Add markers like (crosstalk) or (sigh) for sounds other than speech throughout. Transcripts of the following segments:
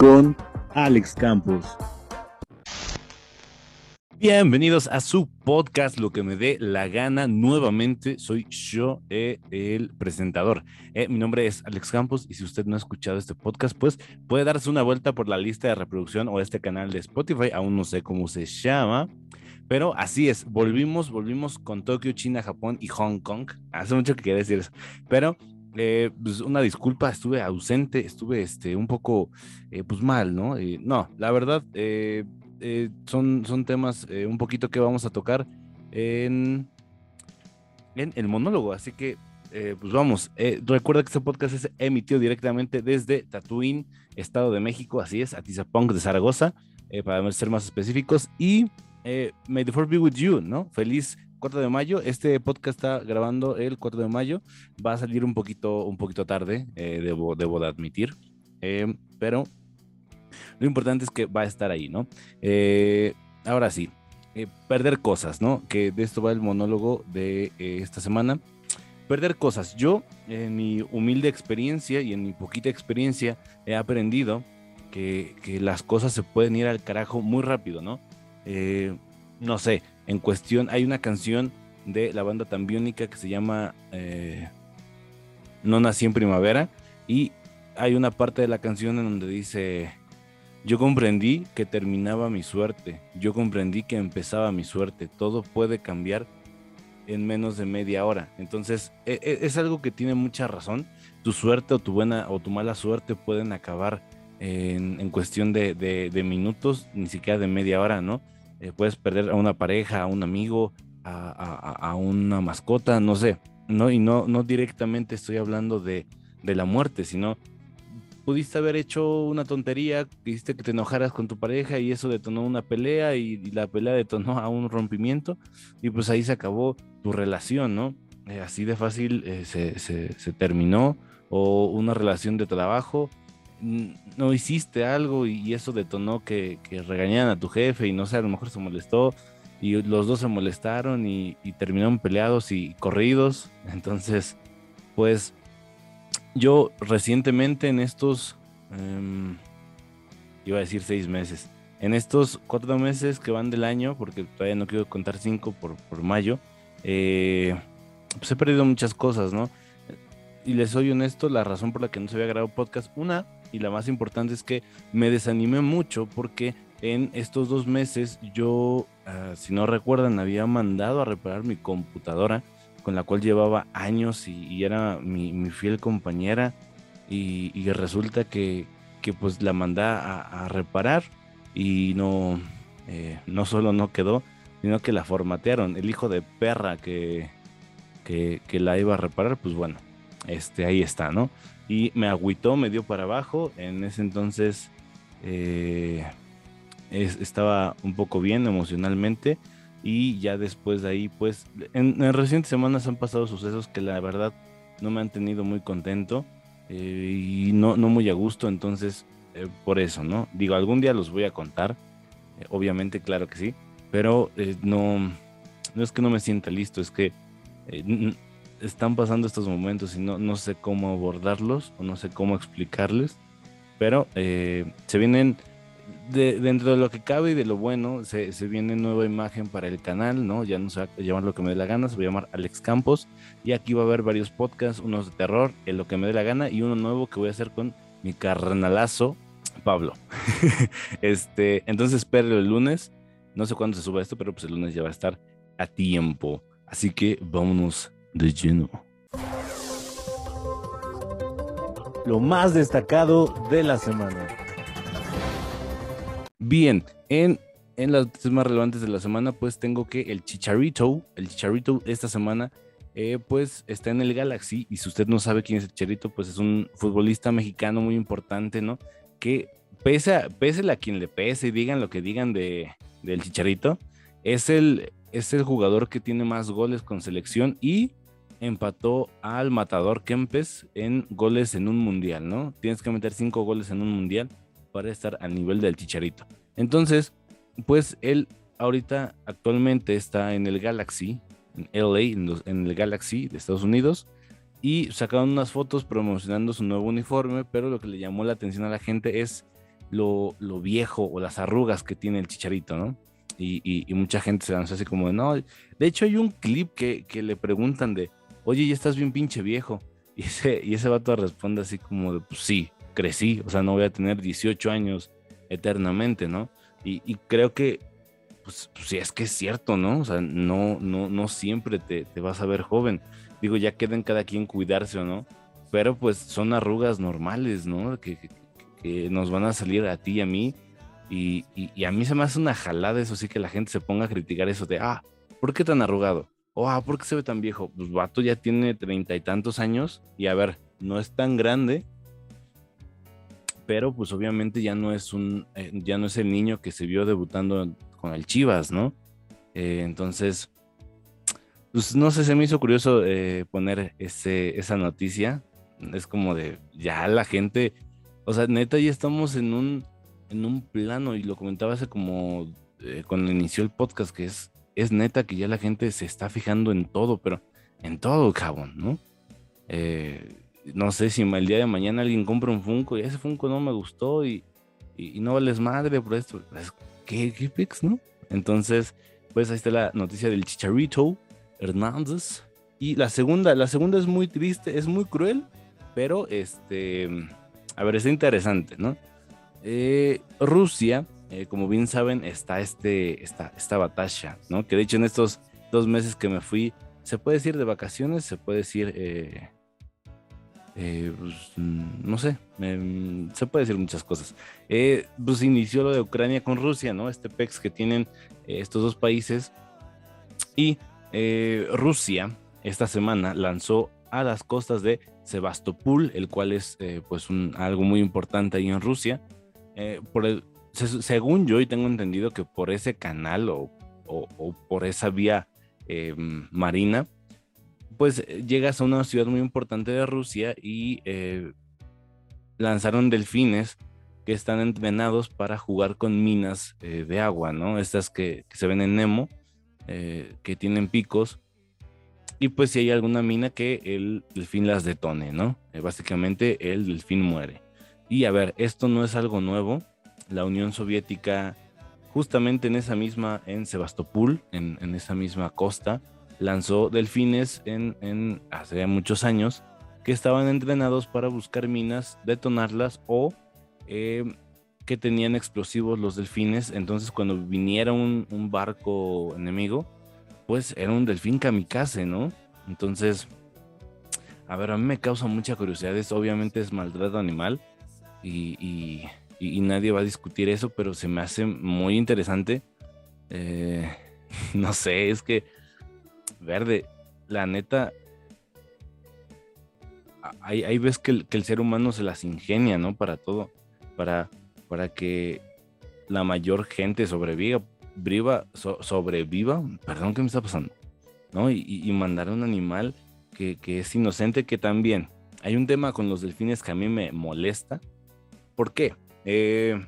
con Alex Campos. Bienvenidos a su podcast, lo que me dé la gana. Nuevamente soy yo, eh, el presentador. Eh, mi nombre es Alex Campos y si usted no ha escuchado este podcast, pues puede darse una vuelta por la lista de reproducción o este canal de Spotify. Aún no sé cómo se llama, pero así es. Volvimos, volvimos con Tokio, China, Japón y Hong Kong. Hace mucho que quería decir eso, pero eh, pues una disculpa, estuve ausente, estuve este, un poco pues mal, ¿no? no, la verdad, eh, son, son temas eh, un poquito que vamos a tocar en, en el monólogo. Así que, eh, pues vamos. recuerda que este podcast es emitido directamente desde Tatooine, Estado de México. Así es, Atizapunk de Zaragoza, para ser más específicos. Y May the Force be with you, ¿no? Feliz 4 de mayo. Este podcast está grabando el 4 de mayo. Va a salir un poquito, un poquito tarde, debo, debo de admitir. pero lo importante es que va a estar ahí, ¿no? Eh, ahora sí, eh, perder cosas, ¿no? Que de esto va el monólogo de eh, esta semana. Perder cosas. Yo, en mi humilde experiencia y en mi poquita experiencia, he aprendido que, las cosas se pueden ir al carajo muy rápido, ¿no? no sé, en cuestión, hay una canción de la banda Tambiónica que se llama No nací en primavera y hay una parte de la canción en donde dice yo comprendí que terminaba mi suerte, yo comprendí que empezaba mi suerte, todo puede cambiar en menos de media hora. Entonces, e, e, es, algo que tiene mucha razón. Tu suerte o tu buena o tu mala suerte pueden acabar en, cuestión de, minutos, ni siquiera de media hora, ¿no? Eh, puedes perder a una pareja, a un amigo, a, una mascota, no sé, ¿no? Y no, no directamente estoy hablando de, de la muerte, sino pudiste haber hecho una tontería, quisiste que te enojaras con tu pareja y eso detonó una pelea y, la pelea detonó a un rompimiento y pues ahí se acabó tu relación, ¿no? Eh, así de fácil eh, se, terminó o una relación de trabajo, no hiciste algo y, eso detonó que, que, regañaran a tu jefe y no sé, a lo mejor se molestó y los dos se molestaron y, terminaron peleados y corridos, (laughs) entonces pues yo recientemente en estos, em, iba a decir seis meses, en estos cuatro meses que van del año, porque todavía no quiero contar cinco por, por mayo, eh, pues he perdido muchas cosas, ¿no? Y les soy honesto, la razón por la que no se había grabado podcast, una, y la más importante es que me desanimé mucho porque en estos dos meses yo, ah, si no recuerdan, había mandado a reparar mi computadora con la cual llevaba años y, era mi, fiel compañera y, resulta que, pues la mandé a, reparar y no, eh, no solo no quedó, sino que la formatearon. El hijo de perra que, que, la iba a reparar, pues bueno, este, ahí está, ¿no? Y me agüitó, me dio para abajo. En ese entonces eh, estaba un poco bien emocionalmente y ya después de ahí, pues, en, recientes semanas han pasado sucesos que la verdad no me han tenido muy contento eh, y no, no muy a gusto, entonces, eh, por eso, ¿no? Digo, algún día los voy a contar, obviamente, claro que sí, pero no, no es que no me sienta listo, es que están pasando estos momentos y no, no sé cómo abordarlos o no sé cómo explicarles, pero se vienen dentro de lo que cabe y de lo bueno, se, viene nueva imagen para el canal, ¿no? Ya no se va a llamar lo que me dé la gana, se va a llamar Alex Campos. Y aquí va a haber varios podcasts, unos de terror, en lo que me dé la gana, y uno nuevo que voy a hacer con mi carnalazo, Pablo. (laughs) este, entonces espero el lunes. No sé cuándo se suba esto, pero pues el lunes ya va a estar a tiempo. Así que vámonos de lleno. Lo más destacado de la semana. Bien, en, en las más relevantes de la semana, pues tengo que el Chicharito, el Chicharito esta semana, eh, pues está en el Galaxy. Y si usted no sabe quién es el Chicharito, pues es un futbolista mexicano muy importante, ¿no? Que pese a, pese a quien le pese y digan lo que digan de, del Chicharito, es el, es el jugador que tiene más goles con selección y empató al matador Kempes en goles en un mundial, ¿no? Tienes que meter cinco goles en un mundial para estar al nivel del Chicharito. Entonces, pues él ahorita actualmente está en el Galaxy, en LA, en, el Galaxy de Estados Unidos, y sacaron unas fotos promocionando su nuevo uniforme, pero lo que le llamó la atención a la gente es lo, viejo o las arrugas que tiene el chicharito, ¿no? Y, mucha gente se lanzó así como, no, de hecho hay un clip que le preguntan de, oye, ya estás bien pinche viejo. (laughs) Y ese, y ese vato responde así como de, pues sí, crecí, o sea, no voy a tener 18 años eternamente, ¿no? Y, y creo que, pues, pues, es que es cierto, ¿no? O sea, no, no, no siempre te, te vas a ver joven. Digo, ya queda en cada quien cuidarse o no, pero pues son arrugas normales, ¿no? Que, que, nos van a salir a ti y a mí. Y, y, y, a mí se me hace una jalada eso sí que la gente se ponga a criticar eso de, ah, ¿por qué tan arrugado? O, ah, ¿por qué se ve tan viejo? Pues vato ya tiene treinta y tantos años y a ver, no es tan grande, pero pues obviamente ya no es un, eh, ya no es el niño que se vio debutando con el Chivas, ¿no? Eh, entonces, pues no sé, se me hizo curioso eh, poner ese, esa noticia. Es como de, ya la gente, o sea, neta, ya estamos en un, en un plano, y lo comentaba hace como cuando inició el podcast, que es, es neta que ya la gente se está fijando en todo, pero en todo, cabrón, ¿no? Eh, no sé si el día de mañana alguien compra un Funko y ese Funko no me gustó y, y, no vales madre por esto. Pues, ¿Qué, qué pix, no? Entonces, pues ahí está la noticia del Chicharito Hernández. Y la segunda, la segunda es muy triste, es muy cruel, pero este, a ver, es interesante, ¿no? Eh, Rusia, eh, como bien saben, está este, esta, esta batalla, ¿no? Que de hecho en estos dos meses que me fui, se puede decir de vacaciones, se puede decir eh, eh, pues, mm, no sé, em, se puede decir muchas cosas. Eh, pues inició lo de Ucrania con Rusia, ¿no? Este PEX que tienen eh, estos dos países. Y Rusia esta semana lanzó a las costas de Sebastopol, el cual es pues un, algo muy importante ahí en Rusia. por el, según yo y tengo entendido que por ese canal o, o por esa vía em, marina, pues eh, llegas a una ciudad muy importante de Rusia y eh, lanzaron delfines que están entrenados para jugar con minas eh, de agua, ¿no? Estas que, se ven en Nemo, que tienen picos. Y pues si hay alguna mina que el delfín las detone, ¿no? básicamente el delfín muere. Y a ver, esto no es algo nuevo. La Unión Soviética, justamente en esa misma, en Sebastopol, en, en esa misma costa, lanzó delfines en, hace muchos años que estaban entrenados para buscar minas, detonarlas o eh, que tenían explosivos los delfines. Entonces cuando viniera un, barco enemigo, pues era un delfín kamikaze, ¿no? Entonces, a ver, a mí me causa mucha curiosidad. Es, obviamente es maltrato animal y, nadie va a discutir eso, pero se me hace muy interesante. Eh, (laughs) no sé, es que verde, la neta, ahí, ves que el, ser humano se las ingenia, ¿no? Para todo, para, para que la mayor gente sobreviva, sobreviva, perdón, ¿qué me está pasando? ¿No? Y, mandar a un animal que, es inocente, que también hay un tema con los delfines que a mí me molesta. ¿Por qué? Eh,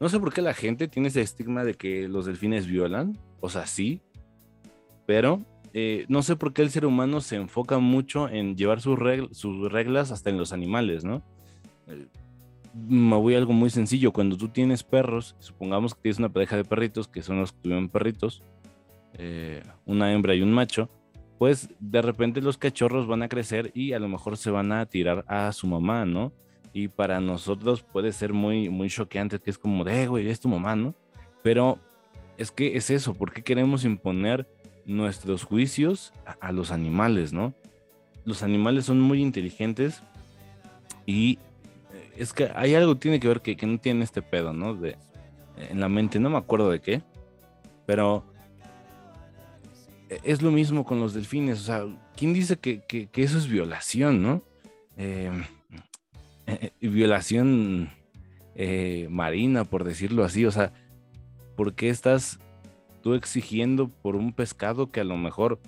no sé por qué la gente tiene ese estigma de que los delfines violan, o sea, sí, pero eh, no sé por qué el ser humano se enfoca mucho en llevar sus, reglas hasta en los animales, ¿no? Eh, me voy a algo muy sencillo. Cuando tú tienes perros, supongamos que tienes una pareja de perritos, que son los que tuvieron perritos, una hembra y un macho, pues de repente los cachorros van a crecer y a lo mejor se van a tirar a su mamá, ¿no? Y para nosotros puede ser muy, muy choqueante, que es como de, güey, es tu mamá, ¿no? Pero es que es eso, ¿por qué queremos imponer nuestros juicios a, los animales, ¿no? Los animales son muy inteligentes y eh, es que hay algo que tiene que ver que, no tiene este pedo, ¿no? De, en la mente, no me acuerdo de qué, pero e, es lo mismo con los delfines, o sea, ¿quién dice que, eso es violación, ¿no? Em, eh, eh, violación marina, por decirlo así, o sea, ¿por qué estás tú exigiendo por un pescado que a lo mejor,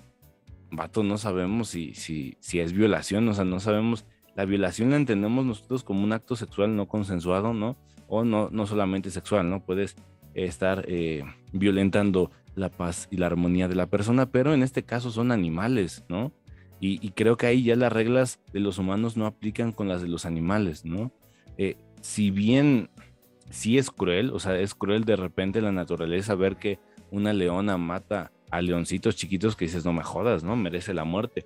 vato, no sabemos si, si, si es violación, o sea, no sabemos, la violación la entendemos nosotros como un acto sexual no consensuado, ¿no? O no, no solamente sexual, ¿no? Puedes estar eh, violentando la paz y la armonía de la persona, pero en este caso son animales, ¿no? Y, creo que ahí ya las reglas de los humanos no aplican con las de los animales, ¿no? Eh, si bien sí es cruel, o sea, es cruel de repente la naturaleza ver que una leona mata a leoncitos chiquitos que dices, no me jodas, ¿no? Merece la muerte.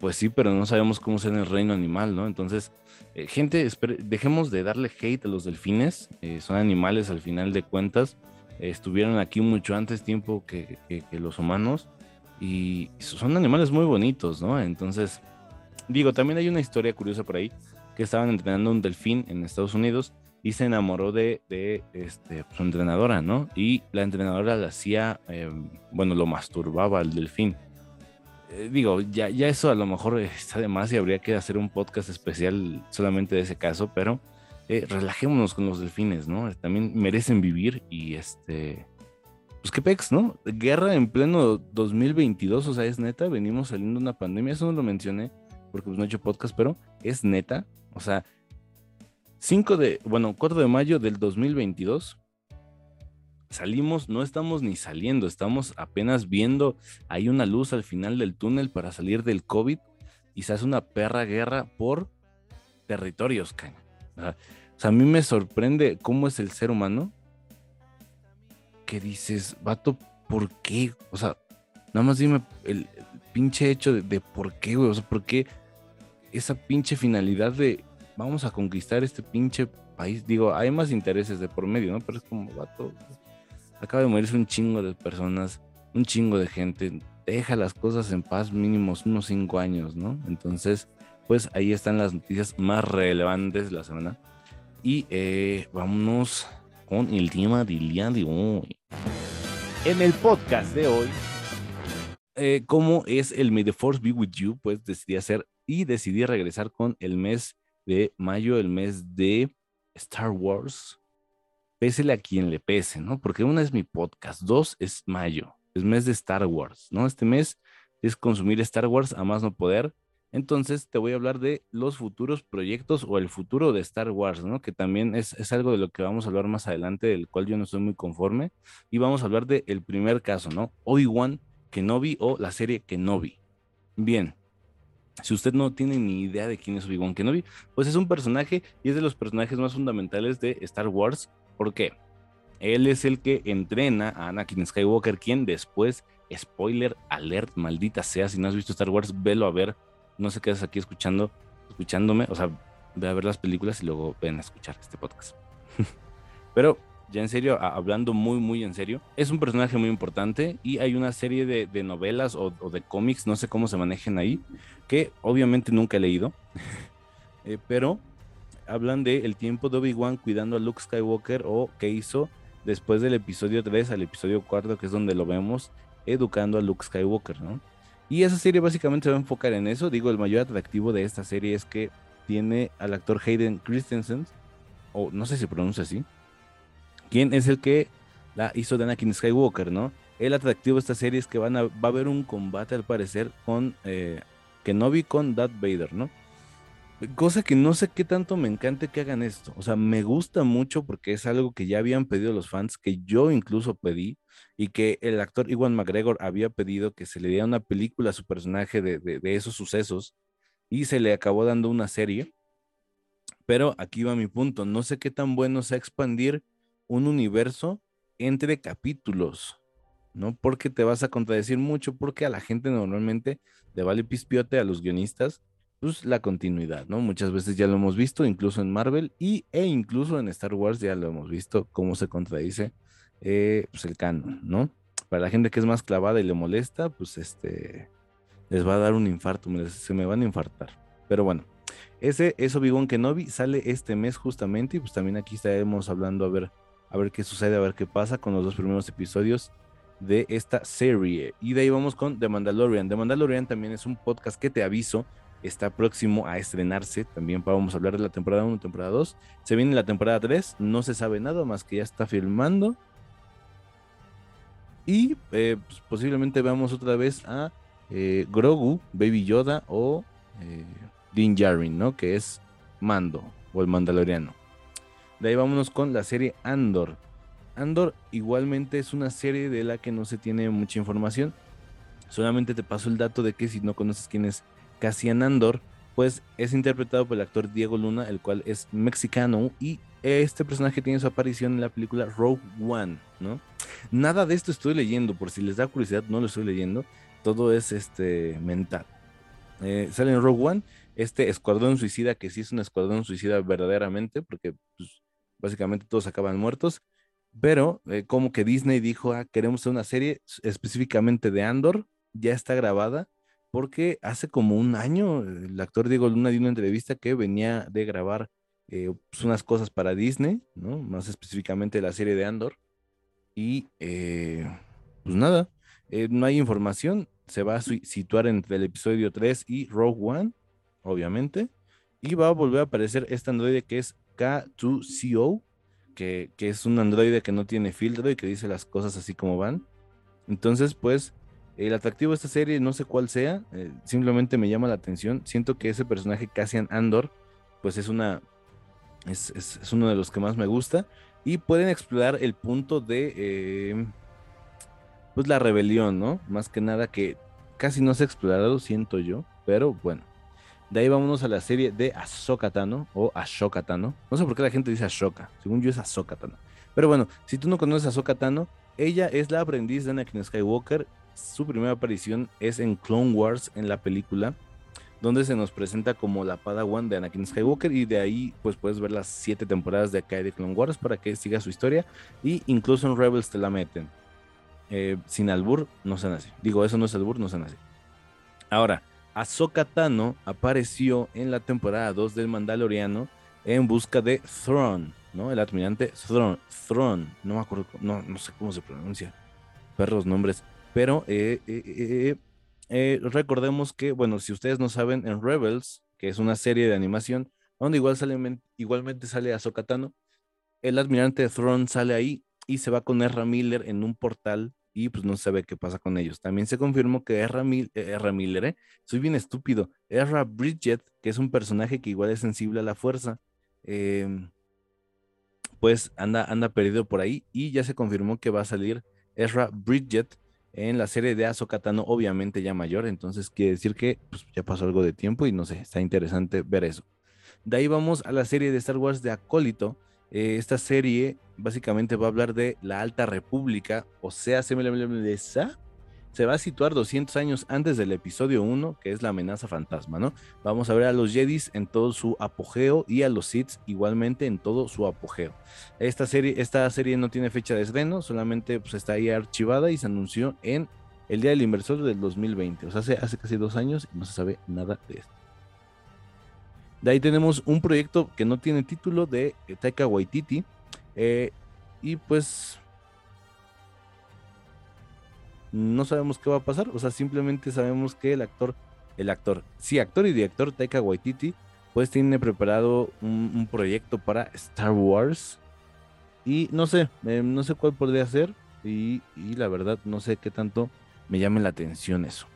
Pues sí, pero no sabemos cómo ser en el reino animal, ¿no? Entonces, eh, gente, dejemos de darle hate a los delfines, eh, son animales al final de cuentas, estuvieron aquí mucho antes tiempo que los humanos y son animales muy bonitos, ¿no? Entonces, digo, también hay una historia curiosa por ahí, que estaban entrenando un delfín en Estados Unidos y se enamoró de, este, su entrenadora, ¿no? Y la entrenadora le hacía, em, bueno, lo masturbaba al delfín. Eh, digo, ya, ya eso a lo mejor (laughs) está de más y habría que hacer un podcast especial solamente de ese caso, pero eh, relajémonos con los delfines, ¿no? También merecen vivir y este... Pues qué pex, ¿no? Guerra en pleno 2022, o sea, es neta, venimos saliendo de una pandemia, eso no lo mencioné porque pues no he hecho podcast, pero es neta, o sea, 5 de, bueno, 4 de mayo del 2022. Salimos, no estamos ni saliendo, estamos apenas viendo, hay una luz al final del túnel para salir del COVID y se hace una perra guerra por territorios, caña. O sea, a mí me sorprende cómo es el ser humano que dices, vato, ¿por qué? O sea, nada más dime el, pinche hecho de, por qué, güey. O sea, ¿por qué esa pinche finalidad de vamos a conquistar este pinche país. Digo, hay más intereses de por medio, ¿no? Pero es como, vato, acaba de morirse un chingo de personas, un chingo de gente. Deja las cosas en paz mínimos unos cinco años, ¿no? Entonces, pues ahí están las noticias más relevantes de la semana. Y eh, vámonos con el tema del día de hoy. En el podcast de hoy, eh, como es el May the Force Be With You, pues decidí hacer y decidí regresar con el mes de mayo, el mes de Star Wars. Pésele a quien le pese, ¿no? Porque una es mi podcast, dos es mayo, es mes de Star Wars, ¿no? Este mes es consumir Star Wars a más no poder. Entonces te voy a hablar de los futuros proyectos o el futuro de Star Wars, ¿no? Que también es, es algo de lo que vamos a hablar más adelante, del cual yo no estoy muy conforme. Y vamos a hablar del el primer caso, ¿no? Obi-Wan Kenobi o la serie Kenobi. Bien, si usted no tiene ni idea de quién es Obi-Wan Kenobi, pues es un personaje y es de los personajes más fundamentales de Star Wars. ¿Por qué? Él es el que entrena a Anakin Skywalker, quien después, spoiler alert, maldita sea, si no has visto Star Wars, velo a ver. No se quedes aquí escuchando, escuchándome, o sea, ve a ver las películas y luego ven a escuchar este podcast. (laughs) Pero ya en serio, hablando muy, muy en serio, es un personaje muy importante y hay una serie de, novelas o, de cómics, no sé cómo se manejen ahí, que obviamente nunca he leído, (laughs) eh, pero hablan de el tiempo de Obi-Wan cuidando a Luke Skywalker o qué hizo después del episodio 3 al episodio 4, que es donde lo vemos educando a Luke Skywalker, ¿no? Y esa serie básicamente se va a enfocar en eso. Digo, el mayor atractivo de esta serie es que tiene al actor Hayden Christensen, o no sé si pronuncia así, ¿Quién es el que la hizo de Anakin Skywalker, ¿no? El atractivo de esta serie es que van a, va a haber un combate al parecer con eh, Kenobi con Darth Vader, ¿no? Cosa que no sé qué tanto me encante que hagan esto. O sea, me gusta mucho porque es algo que ya habían pedido los fans, que yo incluso pedí, y que el actor Iwan McGregor había pedido que se le diera una película a su personaje de, de esos sucesos, y se le acabó dando una serie. Pero aquí va mi punto. No sé qué tan bueno sea expandir un universo entre capítulos, ¿no? Porque te vas a contradecir mucho, porque a la gente normalmente le vale pispiote a los guionistas, pues la continuidad, ¿no? Muchas veces ya lo hemos visto, incluso en Marvel y, e incluso en Star Wars ya lo hemos visto, cómo se contradice eh, pues el canon, ¿no? Para la gente que es más clavada y le molesta, pues este, les va a dar un infarto, se me van a infartar. Pero bueno, ese es Obi-Wan Kenobi, sale este mes justamente y pues también aquí estaremos hablando a ver a ver qué sucede, a ver qué pasa con los dos primeros episodios de esta serie. Y de ahí vamos con The Mandalorian. The Mandalorian también es un podcast que te aviso, está próximo a estrenarse. También vamos a hablar de la temporada 1 temporada 2. Se viene la temporada 3, no se sabe nada más que ya está filmando. Y eh, pues, posiblemente veamos otra vez a eh, Grogu, Baby Yoda o eh, Din ¿no? Que es Mando o el Mandaloriano. De ahí vámonos con la serie Andor. Andor igualmente es una serie de la que no se tiene mucha información. Solamente te paso el dato de que si no conoces quién es Cassian Andor, pues es interpretado por el actor Diego Luna, el cual es mexicano y este personaje tiene su aparición en la película Rogue One, ¿no? Nada de esto estoy leyendo, por si les da curiosidad, no lo estoy leyendo, todo es este mental. Eh, sale en Rogue One este escuadrón suicida, que sí es un escuadrón suicida verdaderamente, porque pues, básicamente todos acaban muertos, pero eh, como que Disney dijo, ah, queremos hacer una serie específicamente de Andor, ya está grabada, porque hace como un año el actor Diego Luna dio una entrevista que venía de grabar eh, pues, unas cosas para Disney, ¿no? Más específicamente la serie de Andor. Y eh, pues nada, eh, no hay información, se va a situar entre el episodio 3 y Rogue One, obviamente. Y va a volver a aparecer este androide que es K2CO, que, que es un androide que no tiene filtro y que dice las cosas así como van. Entonces, pues, el atractivo de esta serie, no sé cuál sea, eh, simplemente me llama la atención. Siento que ese personaje, Cassian Andor, pues es una. Es, es, uno de los que más me gusta. Y pueden explorar el punto de. Eh, pues la rebelión, ¿no? Más que nada que casi no se ha explorado, siento yo. Pero bueno. De ahí vámonos a la serie de Ahsoka Tano o Ashoka Tano. No sé por qué la gente dice Ashoka. Según yo es Ahsoka Tano. Pero bueno, si tú no conoces a Tano, ella es la aprendiz de Anakin Skywalker su primera aparición es en Clone Wars, en la película, donde se nos presenta como la Padawan de Anakin Skywalker y de ahí pues puedes ver las siete temporadas de acá de Clone Wars para que siga su historia y incluso en Rebels te la meten. Eh, sin albur no se nace. Digo, eso no es albur, no se nace. Ahora, Ahsoka Tano apareció en la temporada 2 del Mandaloriano en busca de Thrawn, ¿no? El admirante Thrawn, Thrawn, no me acuerdo, no, no sé cómo se pronuncia. Perros nombres. Pero eh, eh, eh, recordemos que, bueno, si ustedes no saben, en Rebels, que es una serie de animación, donde igual sale, igualmente sale a Sokatano, el admirante de Thrawn sale ahí y se va con Erra Miller en un portal y pues no sabe qué pasa con ellos. También se confirmó que Erra, Miller, ¿eh? soy bien estúpido, Erra Bridget, que es un personaje que igual es sensible a la fuerza, em, pues anda, anda perdido por ahí y ya se confirmó que va a salir Erra Bridget en la serie de Ahsoka obviamente ya mayor, entonces quiere decir que pues, ya pasó algo de tiempo y no sé, está interesante ver eso. De ahí vamos a la serie de Star Wars de Acólito. Eh, esta serie básicamente va a hablar de la Alta República, o sea, se me se va a situar 200 años antes del episodio 1, que es la amenaza fantasma, ¿no? Vamos a ver a los Jedis en todo su apogeo y a los Sith igualmente en todo su apogeo. Esta serie, esta serie no tiene fecha de estreno, solamente pues, está ahí archivada y se anunció en el Día del Inversor del 2020, o sea, hace, hace casi dos años y no se sabe nada de esto. De ahí tenemos un proyecto que no tiene título de Taika Waititi. Eh, y pues no sabemos qué va a pasar, o sea, simplemente sabemos que el actor, el actor, sí, actor y director Taika Waititi, pues tiene preparado un, proyecto para Star Wars y no sé, eh, no sé cuál podría ser y, la verdad no sé qué tanto me llame la atención eso.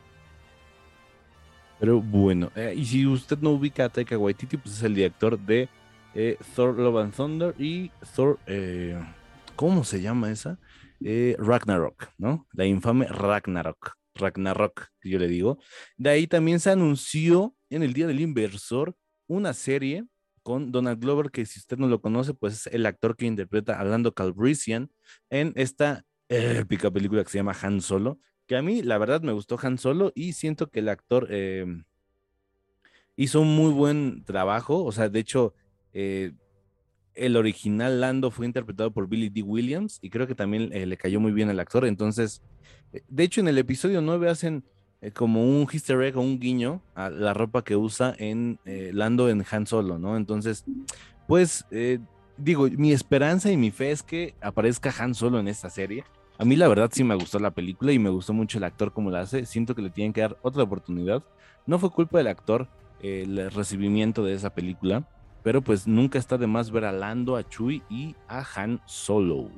Pero bueno, eh, y si usted no ubica a Taika Waititi, pues es el director de eh, Thor Love and Thunder y Thor, ¿cómo se llama esa? Eh, Ragnarok, ¿no? La infame Ragnarok. Ragnarok, yo le digo. De ahí también se anunció en el Día del Inversor una serie con Donald Glover, que si usted no lo conoce, pues es el actor que interpreta a Lando Calrissian en esta épica película que se llama Han Solo, que a mí la verdad me gustó Han Solo y siento que el actor em, hizo un muy buen trabajo, o sea, de hecho, eh, el original Lando fue interpretado por Billy D. Williams y creo que también eh, le cayó muy bien al actor. Entonces, eh, de hecho, en el episodio 9 hacen eh, como un easter egg o un guiño a la ropa que usa en Lando en Han Solo, ¿no? Entonces, pues, digo, mi esperanza y mi fe es que aparezca Han Solo en esta serie. A mí la verdad sí me gustó la película y me gustó mucho el actor como la hace. Siento que le tienen que dar otra oportunidad. No fue culpa del actor el recibimiento de esa película pero pues nunca está de más ver a Lando, a Chewie y a Han Solo.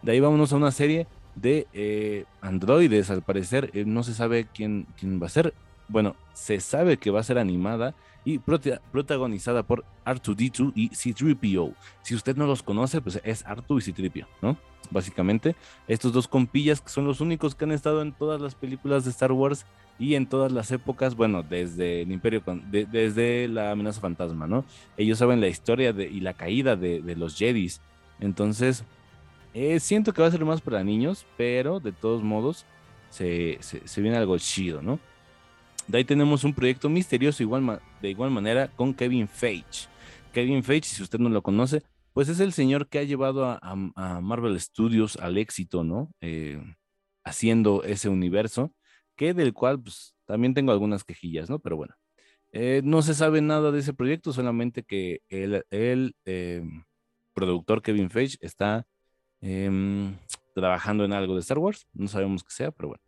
De ahí vámonos a una serie de eh, androides, al parecer, eh, no se sabe quién, quién va a ser. Bueno, se sabe que va a ser animada y protagonizada por R2D2 y C3PO. Si usted no los conoce, pues es R2 y C3PO, ¿no? Básicamente, estos dos compillas que son los únicos que han estado en todas las películas de Star Wars y en todas las épocas, bueno, desde el Imperio, desde la amenaza fantasma, ¿no? Ellos saben la historia y la caída de, los Jedis. Entonces, eh, siento que va a ser más para niños, pero de todos modos, se, se viene algo chido, ¿no? De ahí tenemos un proyecto misterioso igual, de igual manera con Kevin Feige. Kevin Feige, si usted no lo conoce, pues es el señor que ha llevado a, Marvel Studios al éxito, ¿no? Eh, haciendo ese universo, que del cual pues, también tengo algunas quejillas, ¿no? Pero bueno, eh, no se sabe nada de ese proyecto, solamente que el, el em, productor Kevin Feige está em, trabajando en algo de Star Wars, no sabemos qué sea, pero bueno.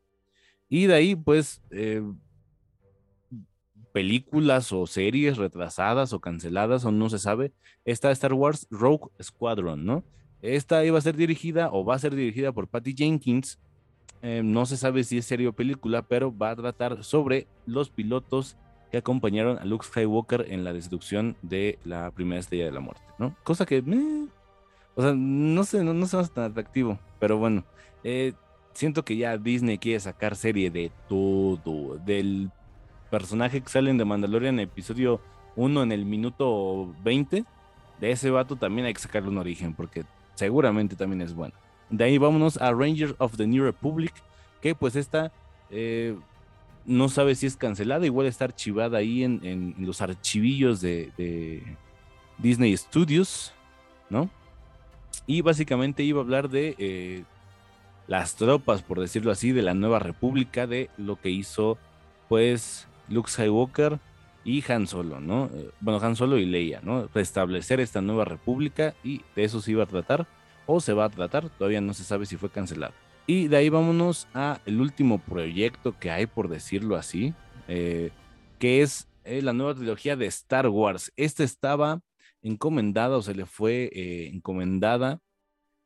Y de ahí, pues, eh, películas o series retrasadas o canceladas o no se sabe, está Star Wars Rogue Squadron, ¿no? Esta iba a ser dirigida o va a ser dirigida por Patty Jenkins. Eh, no se sabe si es serie o película, pero va a tratar sobre los pilotos que acompañaron a Luke Skywalker en la destrucción de la primera estrella de la muerte, ¿no? Cosa que, o sea, no sé, no, no se tan atractivo, pero bueno, eh, siento que ya Disney quiere sacar serie de todo, del personaje que salen de Mandalorian en episodio 1 en el minuto 20, de ese vato también hay que sacarle un origen, porque seguramente también es bueno. De ahí vámonos a Rangers of the New Republic, que pues esta eh, no sabe si es cancelada, igual está archivada ahí en, los archivillos de, Disney Studios, ¿no? Y básicamente iba a hablar de eh, las tropas, por decirlo así, de la nueva república, de lo que hizo pues Luke Skywalker y Han Solo, ¿no? Eh, bueno, Han Solo y Leia, ¿no? Restablecer esta nueva república y de eso se iba a tratar o se va a tratar, todavía no se sabe si fue cancelado. Y de ahí vámonos a el último proyecto que hay, por decirlo así, eh, que es eh, la nueva trilogía de Star Wars. Esta estaba encomendada o se le fue encomendada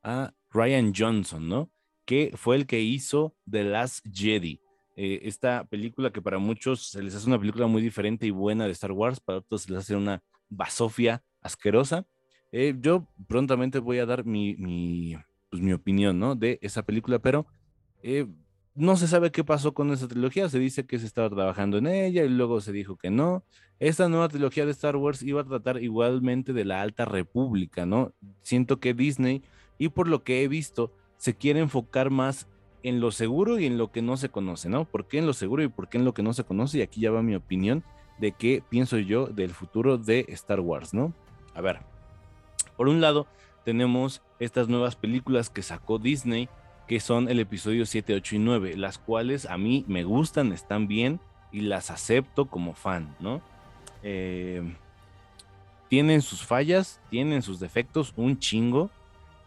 a Ryan Johnson, ¿no? Que fue el que hizo The Last Jedi. Eh, esta película que para muchos se les hace una película muy diferente y buena de Star Wars, para otros se les hace una basofia asquerosa. Eh, yo prontamente voy a dar mi, mi, pues, mi opinión ¿no? de esa película, pero eh, no se sabe qué pasó con esa trilogía. Se dice que se estaba trabajando en ella y luego se dijo que no. Esta nueva trilogía de Star Wars iba a tratar igualmente de la Alta República, ¿no? Siento que Disney, y por lo que he visto, se quiere enfocar más en lo seguro y en lo que no se conoce, ¿no? ¿Por qué en lo seguro y por qué en lo que no se conoce? Y aquí ya va mi opinión de qué pienso yo del futuro de Star Wars, ¿no? A ver, por un lado tenemos estas nuevas películas que sacó Disney, que son el episodio 7, 8 y 9, las cuales a mí me gustan, están bien y las acepto como fan, ¿no? Eh, tienen sus fallas, tienen sus defectos, un chingo,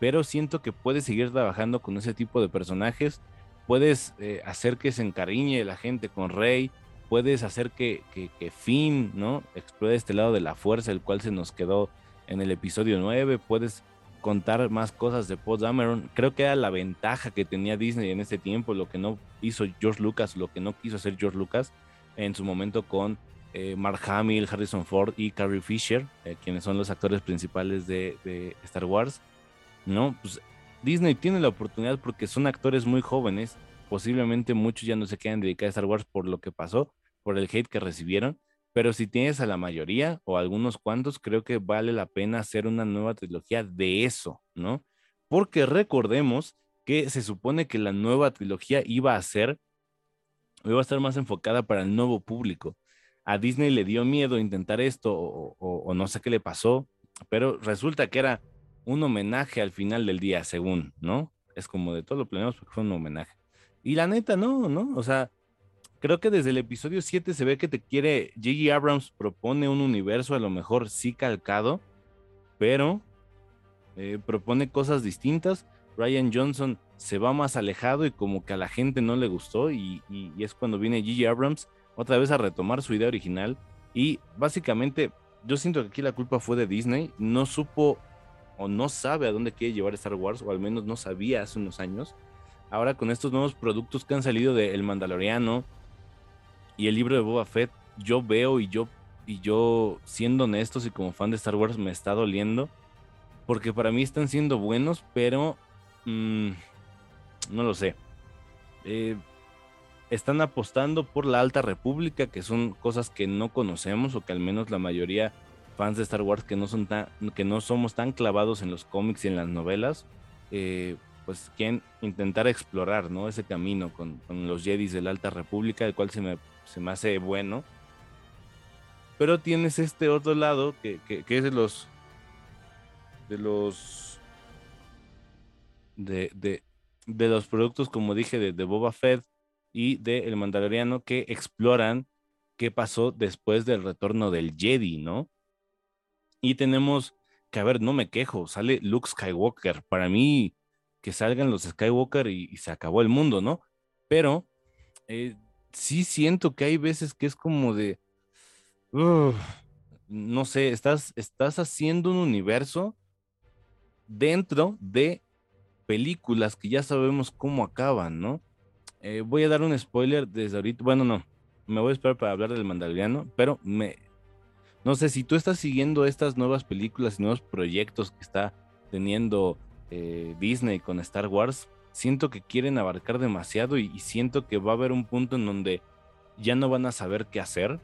pero siento que puedes seguir trabajando con ese tipo de personajes, puedes eh, hacer que se encariñe la gente con Rey, puedes hacer que, que, Finn, ¿no? Explore este lado de la fuerza, el cual se nos quedó en el episodio 9, puedes contar más cosas de Paul Dameron. Creo que era la ventaja que tenía Disney en ese tiempo, lo que no hizo George Lucas, lo que no quiso hacer George Lucas en su momento con eh, Mark Hamill, Harrison Ford y Carrie Fisher, eh, quienes son los actores principales de, de Star Wars. ¿No? Pues Disney tiene la oportunidad porque son actores muy jóvenes, posiblemente muchos ya no se quieran dedicar a Star Wars por lo que pasó, por el hate que recibieron, pero si tienes a la mayoría o algunos cuantos, creo que vale la pena hacer una nueva trilogía de eso, ¿no? Porque recordemos que se supone que la nueva trilogía iba a ser, iba a estar más enfocada para el nuevo público. A Disney le dio miedo intentar esto o no sé qué le pasó, pero resulta que era un homenaje al final del día, según, ¿no? Es como de todo lo planeamos porque fue un homenaje. Y la neta, no, ¿no? O sea, creo que desde el episodio 7 se ve que te quiere, J.G. Abrams propone un universo a lo mejor sí calcado, pero eh, propone cosas distintas. Ryan Johnson se va más alejado y como que a la gente no le gustó y, y es cuando viene J.G. Abrams otra vez a retomar su idea original y básicamente yo siento que aquí la culpa fue de Disney, no supo o no sabe a dónde quiere llevar Star Wars, o al menos no sabía hace unos años. Ahora con estos nuevos productos que han salido de El Mandaloriano Y el libro de Boba Fett, yo veo y yo, y yo siendo honestos y como fan de Star Wars, me está doliendo. Porque para mí están siendo buenos, pero mm, no lo sé. Eh, están apostando por la Alta República, que son cosas que no conocemos o que al menos la mayoría fans de Star Wars que no son tan, que no somos tan clavados en los cómics y en las novelas, eh, pues quieren intentar explorar, ¿no? Ese camino con, los Jedis de la Alta República, el cual se me, se me hace bueno. Pero tienes este otro lado que, es de los de los de, de, los productos, como dije, de, de Boba Fett y de El Mandaloriano que exploran qué pasó después del retorno del Jedi, ¿no? Y tenemos que, a ver, no me quejo, sale Luke Skywalker. Para mí, que salgan los Skywalker y, se acabó el mundo, ¿no? Pero eh, sí siento que hay veces que es como de, no sé, estás, estás haciendo un universo dentro de películas que ya sabemos cómo acaban, ¿no? Eh, voy a dar un spoiler desde ahorita, bueno, no, me voy a esperar para hablar del Mandaloriano, pero me, no sé si tú estás siguiendo estas nuevas películas y nuevos proyectos que está teniendo eh, Disney con Star Wars, siento que quieren abarcar demasiado y, siento que va a haber un punto en donde ya no van a saber qué hacer,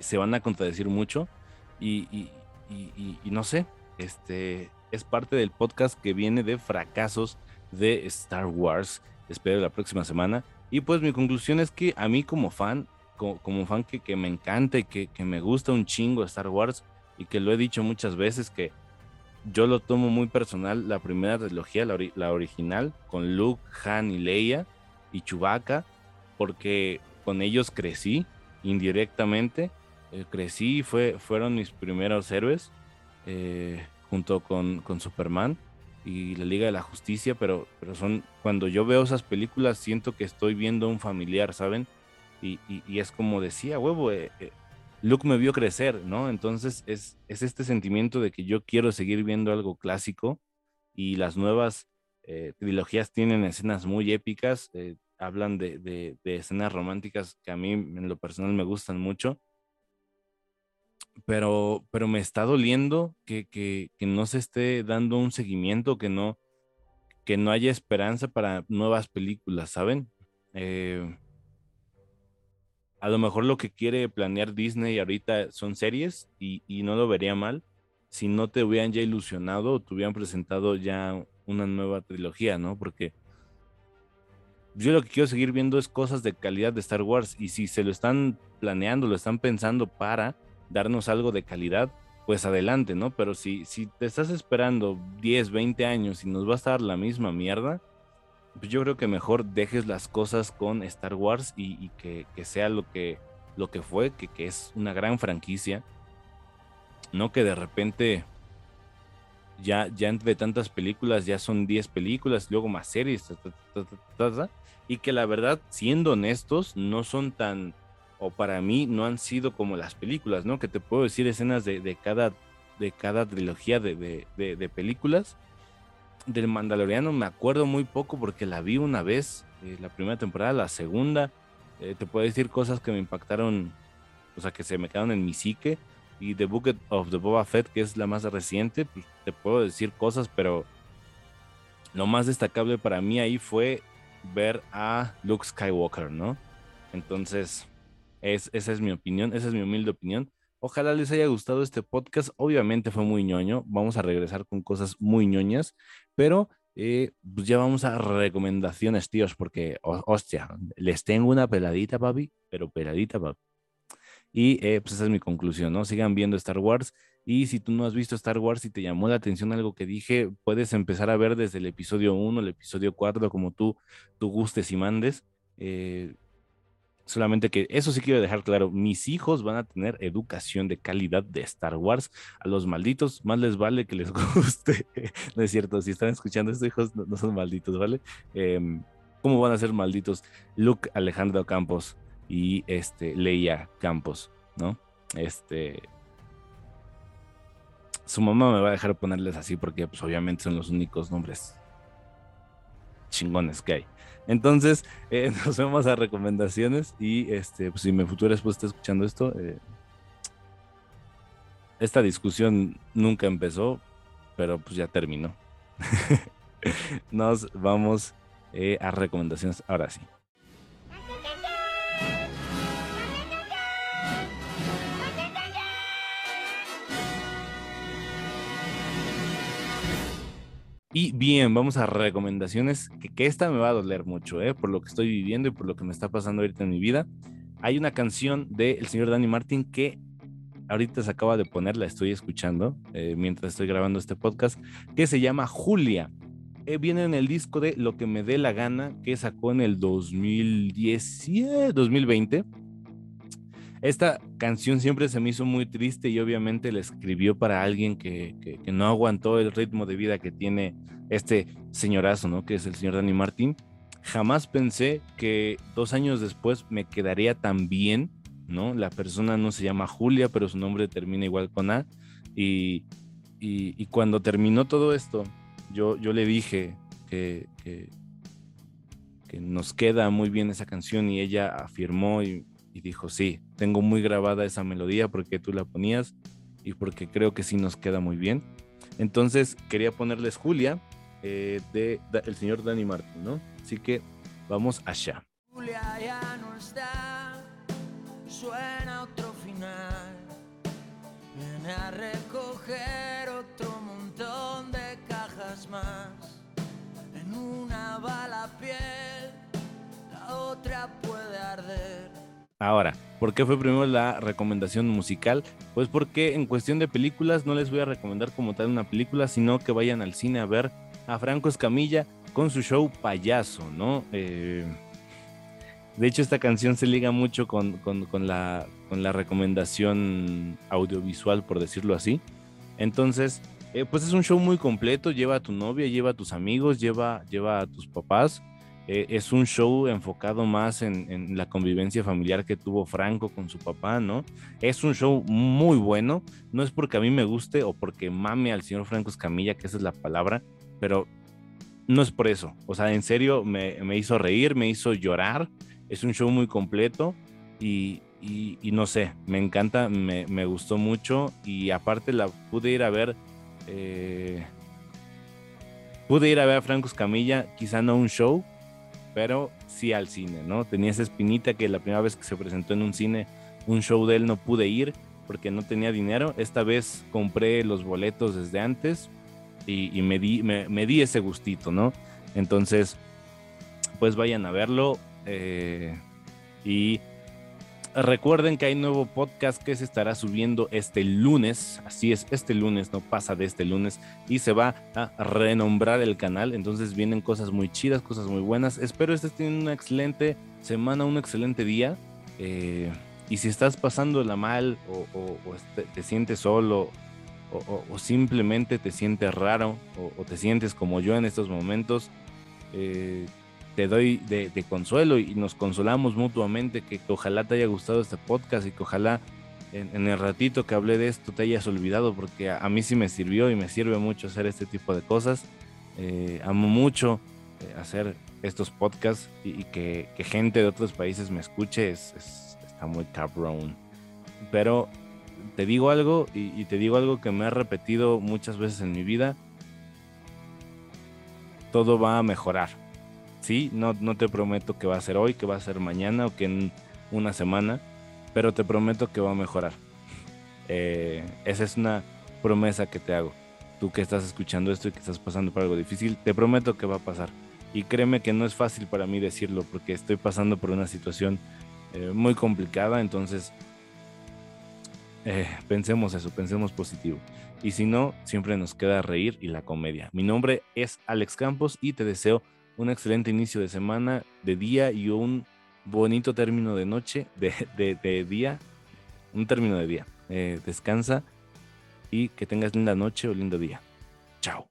se van a contradecir mucho y, no sé, este es parte del podcast que viene de fracasos de Star Wars. Espero la próxima semana. Y pues mi conclusión es que a mí como fan, como, fan que, que, me encanta y que, que me gusta un chingo Star Wars y que lo he dicho muchas veces que yo lo tomo muy personal, la primera trilogía, la, original, con Luke, Han y Leia y Chewbacca, porque con ellos crecí indirectamente, eh, crecí y fue, fueron mis primeros héroes, eh, junto con, con, Superman y la Liga de la Justicia, pero, pero son, cuando yo veo esas películas siento que estoy viendo un familiar, ¿saben? Y, y, es como decía, huevo, eh, Luke me vio crecer, ¿no? Entonces es, es este sentimiento de que yo quiero seguir viendo algo clásico y las nuevas eh, trilogías tienen escenas muy épicas, eh, hablan de, de, escenas románticas que a mí en lo personal me gustan mucho, pero, pero me está doliendo que, que, que no se esté dando un seguimiento, que no, que no haya esperanza para nuevas películas, ¿saben? Eh, a lo mejor lo que quiere planear Disney ahorita son series y, no lo vería mal si no te hubieran ya ilusionado o te hubieran presentado ya una nueva trilogía, ¿no? Porque yo lo que quiero seguir viendo es cosas de calidad de Star Wars y si se lo están planeando, lo están pensando para darnos algo de calidad, pues adelante, ¿no? Pero si, si te estás esperando 10, 20 años y nos va a estar la misma mierda, yo creo que mejor dejes las cosas con Star Wars y, que, sea lo que, lo que fue, que, que, es una gran franquicia. No que de repente ya, ya entre tantas películas ya son 10 películas, luego más series, y que la verdad, siendo honestos, no son tan, o para mí no han sido como las películas, ¿no? Que te puedo decir escenas de, cada, de cada trilogía de, de películas del Mandaloriano me acuerdo muy poco porque la vi una vez, eh, la primera temporada, la segunda. Eh, te puedo decir cosas que me impactaron, o sea, que se me quedaron en mi psique. Y The Book of the Boba Fett, que es la más reciente, pues te puedo decir cosas, pero lo más destacable para mí ahí fue ver a Luke Skywalker, ¿no? Entonces, es, esa es mi opinión, esa es mi humilde opinión. Ojalá les haya gustado este podcast. Obviamente fue muy ñoño. Vamos a regresar con cosas muy ñoñas, pero eh, pues ya vamos a recomendaciones, tíos, porque, hostia, les tengo una peladita, papi, pero peladita, papi. Y eh, pues esa es mi conclusión, ¿no? Sigan viendo Star Wars. Y si tú no has visto Star Wars y te llamó la atención algo que dije, puedes empezar a ver desde el episodio 1, el episodio 4, como tú, tú gustes y mandes. Eh, Solamente que eso sí quiero dejar claro, mis hijos van a tener educación de calidad de Star Wars. A los malditos más les vale que les (laughs) guste. no es cierto, si están escuchando estos hijos no, son malditos, ¿vale? Em, ¿Cómo van a ser malditos Luke Alejandro Campos y este Leia Campos, ¿no? Este su mamá me va a dejar ponerles así porque pues obviamente son los únicos nombres chingones que hay. Entonces, eh, (laughs) nos vemos a recomendaciones y este, pues, si mi futuro esposo está escuchando esto, eh, esta discusión nunca empezó, pero pues ya terminó. (laughs) nos vamos eh, a recomendaciones ahora sí. Y bien, vamos a recomendaciones, que, esta me va a doler mucho, ¿eh? por lo que estoy viviendo y por lo que me está pasando ahorita en mi vida. Hay una canción del señor Danny Martin que ahorita se acaba de poner, la estoy escuchando eh, mientras estoy grabando este podcast, que se llama Julia. Eh, viene en el disco de Lo que me dé la gana, que sacó en el 2010, 2020 esta canción siempre se me hizo muy triste y obviamente la escribió para alguien que, no aguantó el ritmo de vida que tiene este señorazo, ¿no? Que es el señor Danny Martín. Jamás pensé que dos años después me quedaría tan bien, ¿no? La persona no se llama Julia, pero su nombre termina igual con A. Y, cuando terminó todo esto, yo, yo le dije que, que, que nos queda muy bien esa canción y ella afirmó y y dijo, sí, tengo muy grabada esa melodía porque tú la ponías y porque creo que sí nos queda muy bien. Entonces quería ponerles Julia eh, de, el señor Danny Martin, ¿no? Así que vamos allá. Julia ya no está, suena otro final, viene a recoger otro montón de cajas más, en una bala piel, la otra puede arder Ahora, ¿por qué fue primero la recomendación musical? Pues porque en cuestión de películas no les voy a recomendar como tal una película, sino que vayan al cine a ver a Franco Escamilla con su show Payaso, ¿no? Eh, de hecho, esta canción se liga mucho con, la, recomendación audiovisual, por decirlo así. Entonces, eh, pues es un show muy completo, lleva a tu novia, lleva a tus amigos, lleva, lleva a tus papás eh, es un show enfocado más en, la convivencia familiar que tuvo Franco con su papá, ¿no? Es un show muy bueno, no es porque a mí me guste o porque mame al señor Franco Escamilla, que esa es la palabra, pero no es por eso. O sea, en serio, me, hizo reír, me hizo llorar, es un show muy completo y, no sé, me encanta, me, gustó mucho y aparte la pude ir a ver. Eh, pude ir a ver a Franco Escamilla, quizá no un show, pero sí al cine, ¿no? Tenía esa espinita que la primera vez que se presentó en un cine, un show de él no pude ir porque no tenía dinero. Esta vez compré los boletos desde antes y, me, di, me, di ese gustito, ¿no? Entonces, pues vayan a verlo. Eh, y Recuerden que hay nuevo podcast que se estará subiendo este lunes. Así es, este lunes, no pasa de este lunes. Y se va a renombrar el canal. Entonces vienen cosas muy chidas, cosas muy buenas. Espero estés teniendo una excelente semana, un excelente día. Eh, y si estás pasándola mal o, este, te, sientes solo o, simplemente te sientes raro o, te sientes como yo en estos momentos, eh, te doy de, consuelo y nos consolamos mutuamente que, ojalá te haya gustado este podcast y que ojalá en, el ratito que hablé de esto te hayas olvidado porque a, mí sí me sirvió y me sirve mucho hacer este tipo de cosas. Eh, amo mucho eh, hacer estos podcasts y, que, gente de otros países me escuche, es, está muy cabrón. Pero te digo algo y, y te digo algo que me ha repetido muchas veces en mi vida. Todo va a mejorar Sí, no, no te prometo que va a ser hoy, que va a ser mañana o que en una semana, pero te prometo que va a mejorar. Eh, esa es una promesa que te hago. Tú que estás escuchando esto y que estás pasando por algo difícil, te prometo que va a pasar. Y créeme que no es fácil para mí decirlo porque estoy pasando por una situación eh, muy complicada, entonces eh, pensemos eso, pensemos positivo. Y si no, siempre nos queda reír y la comedia. Mi nombre es Alex Campos y te deseo un excelente inicio de semana, de día y un bonito término de noche, (laughs) de, día, un término de día. Eh, descansa y que tengas linda noche o lindo día. Chao.